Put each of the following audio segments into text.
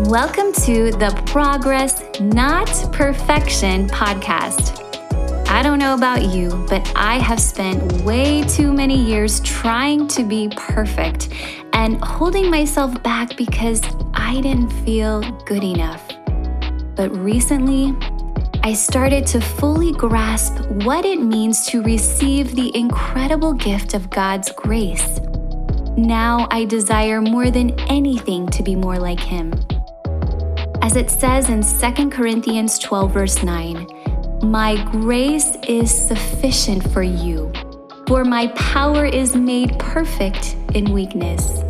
Welcome to the Progress Not Perfection podcast. I don't know about you, but I have spent way too many years trying to be perfect and holding myself back because I didn't feel good enough. But recently, I started to fully grasp what it means to receive the incredible gift of God's grace. Now I desire more than anything to be more like Him. As it says in 2 Corinthians 12, verse 9, My grace is sufficient for you, for my power is made perfect in weakness.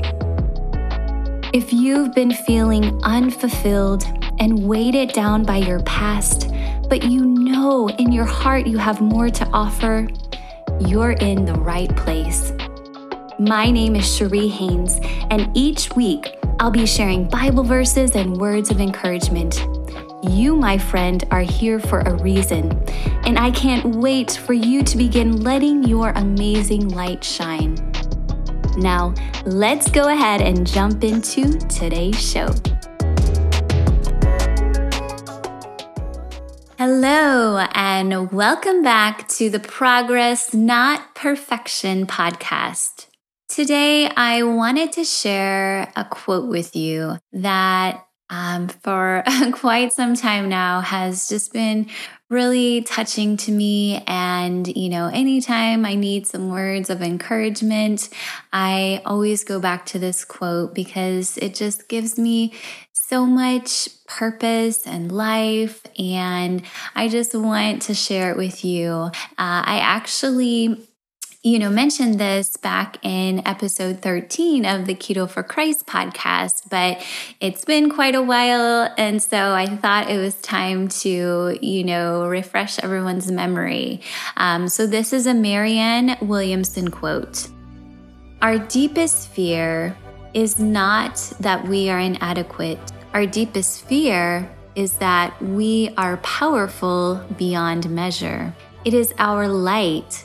If you've been feeling unfulfilled and weighted down by your past, but you know in your heart you have more to offer, you're in the right place. My name is Cherie Haynes, and each week I'll be sharing Bible verses and words of encouragement. You, my friend, are here for a reason, and I can't wait for you to begin letting your amazing light shine. Now, let's go ahead and jump into today's show. Hello, and welcome back to the Progress Not Perfection podcast. Today, I wanted to share a quote with you that um, for quite some time now has just been really touching to me. And, you know, anytime I need some words of encouragement, I always go back to this quote because it just gives me so much purpose and life. And I just want to share it with you. Uh, I actually you know, mentioned this back in episode 13 of the Keto for Christ podcast, but it's been quite a while. And so I thought it was time to, you know, refresh everyone's memory. Um, so this is a Marianne Williamson quote Our deepest fear is not that we are inadequate, our deepest fear is that we are powerful beyond measure. It is our light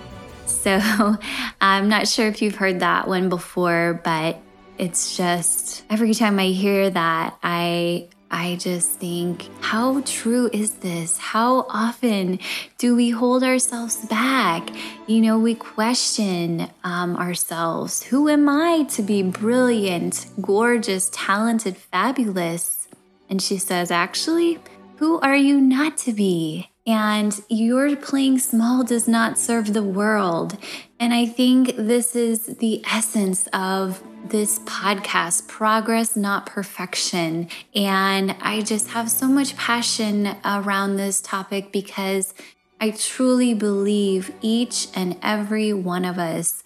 So I'm not sure if you've heard that one before, but it's just every time I hear that, I I just think, how true is this? How often do we hold ourselves back? You know, we question um, ourselves. Who am I to be brilliant, gorgeous, talented, fabulous? And she says, actually, who are you not to be? And your playing small does not serve the world. And I think this is the essence of this podcast progress, not perfection. And I just have so much passion around this topic because I truly believe each and every one of us.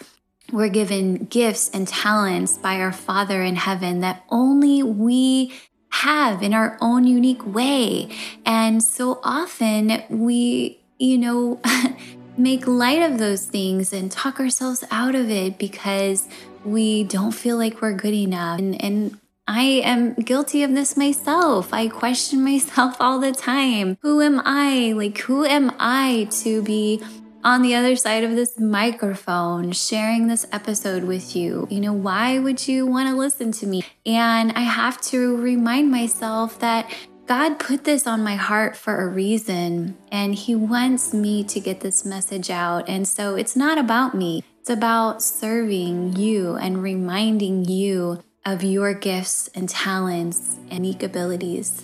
We're given gifts and talents by our Father in heaven that only we have in our own unique way. And so often we, you know, make light of those things and talk ourselves out of it because we don't feel like we're good enough. And, and I am guilty of this myself. I question myself all the time. Who am I? Like, who am I to be on the other side of this microphone sharing this episode with you. You know, why would you want to listen to me? And I have to remind myself that God put this on my heart for a reason, and He wants me to get this message out. And so it's not about me, it's about serving you and reminding you of your gifts and talents and unique abilities.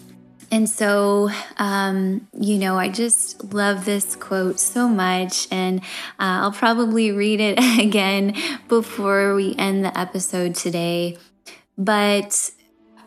And so, um, you know, I just love this quote so much, and uh, I'll probably read it again before we end the episode today. But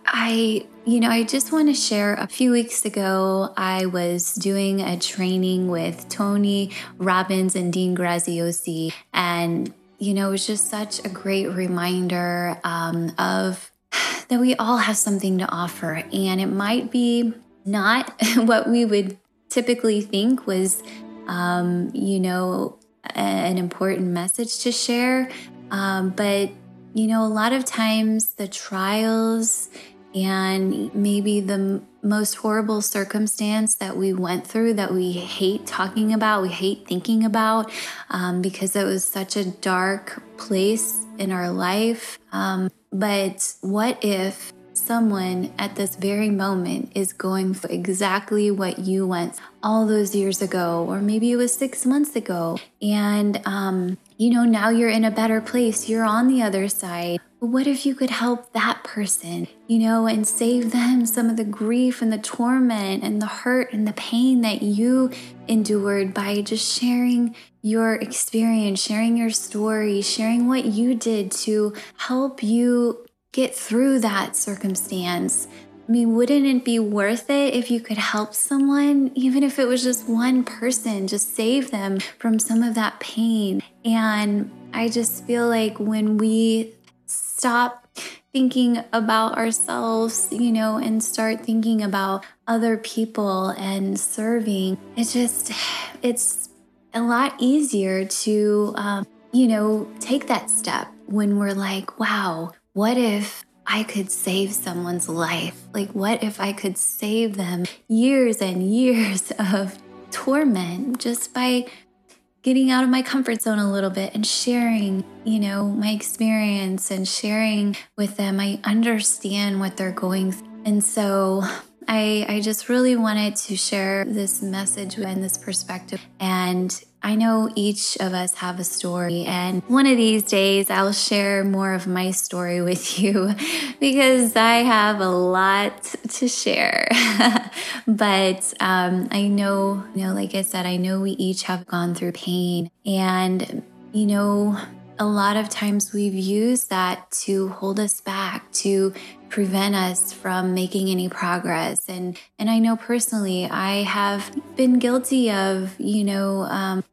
I, you know, I just want to share a few weeks ago, I was doing a training with Tony Robbins and Dean Graziosi. And, you know, it was just such a great reminder um, of that we all have something to offer. And it might be not what we would typically think was, um, you know, an important message to share. Um, but, you know, a lot of times the trials and maybe the most horrible circumstance that we went through that we hate talking about, we hate thinking about um, because it was such a dark place in our life. Um, but what if someone at this very moment is going for exactly what you went all those years ago, or maybe it was six months ago, and um, you know, now you're in a better place, you're on the other side. What if you could help that person, you know, and save them some of the grief and the torment and the hurt and the pain that you endured by just sharing your experience, sharing your story, sharing what you did to help you get through that circumstance? I mean, wouldn't it be worth it if you could help someone, even if it was just one person, just save them from some of that pain? And I just feel like when we stop thinking about ourselves, you know, and start thinking about other people and serving, it just, it's a lot easier to, um, you know, take that step when we're like, wow, what if I could save someone's life? Like, what if I could save them years and years of torment just by getting out of my comfort zone a little bit and sharing, you know, my experience and sharing with them? I understand what they're going through. And so I, I just really wanted to share this message and this perspective. And I know each of us have a story, and one of these days I'll share more of my story with you because I have a lot to share. but um, I know, you know, like I said, I know we each have gone through pain, and you know, a lot of times we've used that to hold us back, to prevent us from making any progress. And and I know personally, I have been guilty of, you know, um,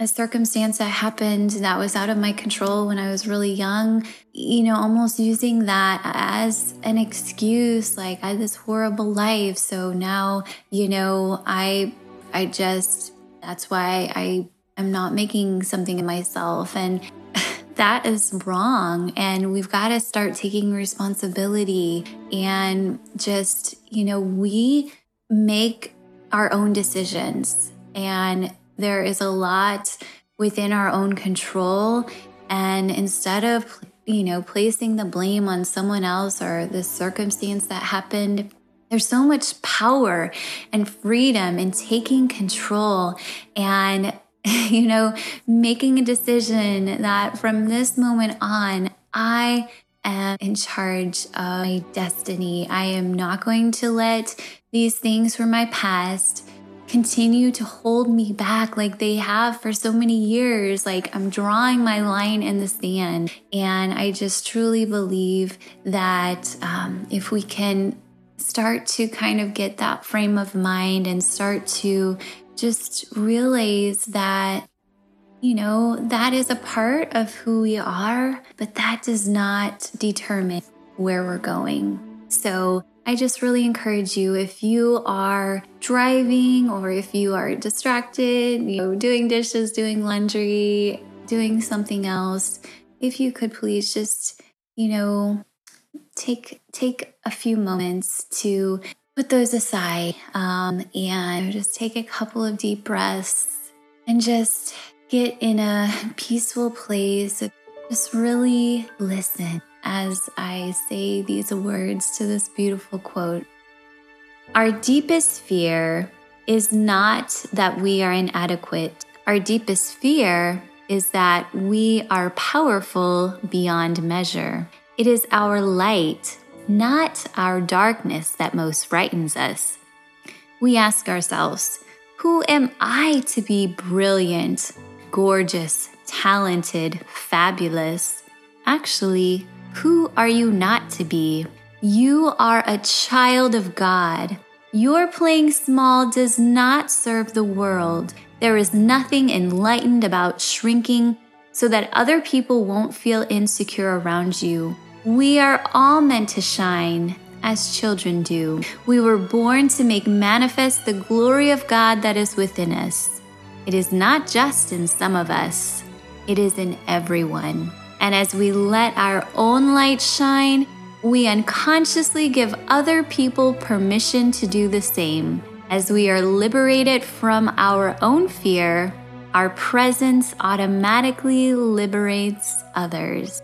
a circumstance that happened that was out of my control when I was really young, you know, almost using that as an excuse, like I had this horrible life. So now, you know, I I just that's why I am not making something of myself. And that is wrong. And we've got to start taking responsibility and just, you know, we make our own decisions. And there is a lot within our own control. And instead of, you know, placing the blame on someone else or the circumstance that happened, there's so much power and freedom in taking control and you know, making a decision that from this moment on, I am in charge of my destiny. I am not going to let these things from my past continue to hold me back like they have for so many years. Like I'm drawing my line in the sand. And I just truly believe that um, if we can start to kind of get that frame of mind and start to just realize that, you know, that is a part of who we are, but that does not determine where we're going. So I just really encourage you if you are driving or if you are distracted, you know, doing dishes, doing laundry, doing something else, if you could please just, you know, take take a few moments to put those aside um, and just take a couple of deep breaths and just get in a peaceful place. Just really listen as I say these words to this beautiful quote. Our deepest fear is not that we are inadequate. Our deepest fear is that we are powerful beyond measure. It is our light not our darkness that most frightens us. we ask ourselves, who am I to be brilliant, gorgeous, talented, fabulous? Actually, who are you not to be? You are a child of God. Your playing small does not serve the world. There is nothing enlightened about shrinking so that other people won't feel insecure around you. We are all meant to shine as children do. We were born to make manifest the glory of God that is within us. It is not just in some of us, it is in everyone. And as we let our own light shine, we unconsciously give other people permission to do the same. As we are liberated from our own fear, our presence automatically liberates others.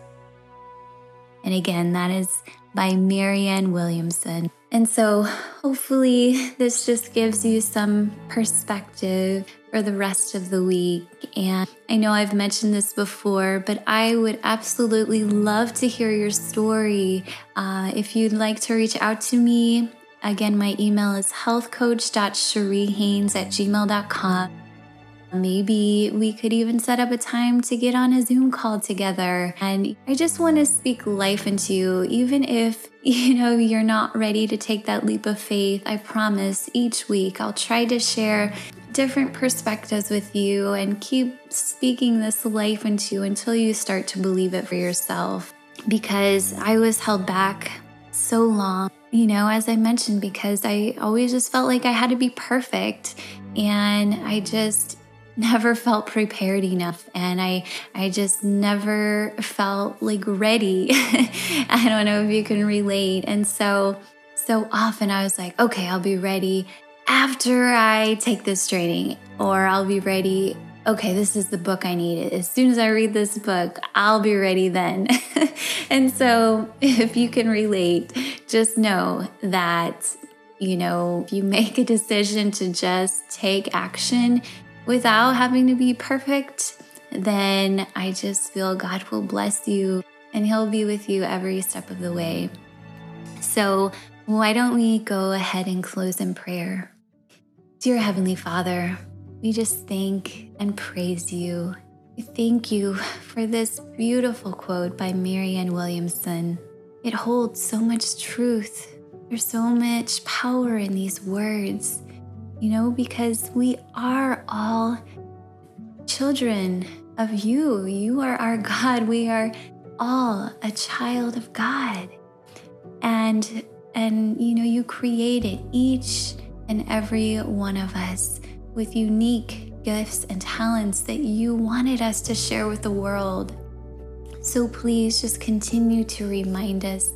And again, that is by Marianne Williamson. And so, hopefully, this just gives you some perspective for the rest of the week. And I know I've mentioned this before, but I would absolutely love to hear your story. Uh, if you'd like to reach out to me, again, my email is healthcoach.cheriehaines at gmail.com. Maybe we could even set up a time to get on a Zoom call together. And I just want to speak life into you, even if, you know, you're not ready to take that leap of faith. I promise each week I'll try to share different perspectives with you and keep speaking this life into you until you start to believe it for yourself. Because I was held back so long, you know, as I mentioned, because I always just felt like I had to be perfect. And I just, never felt prepared enough and I I just never felt like ready. I don't know if you can relate. And so so often I was like, okay, I'll be ready after I take this training or I'll be ready okay, this is the book I need. As soon as I read this book, I'll be ready then. and so, if you can relate, just know that, you know, if you make a decision to just take action, without having to be perfect, then I just feel God will bless you and He'll be with you every step of the way. So, why don't we go ahead and close in prayer? Dear Heavenly Father, we just thank and praise you. We thank you for this beautiful quote by Marianne Williamson. It holds so much truth. There's so much power in these words you know, because we are all children of you. You are our God. We are all a child of God. And and you know, you created each and every one of us with unique gifts and talents that you wanted us to share with the world. So please just continue to remind us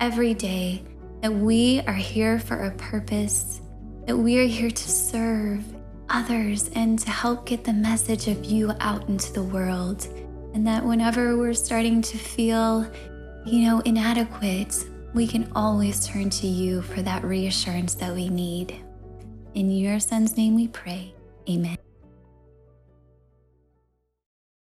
every day that we are here for a purpose that we are here to serve others and to help get the message of you out into the world. And that whenever we're starting to feel, you know, inadequate, we can always turn to you for that reassurance that we need. In your son's name we pray. Amen.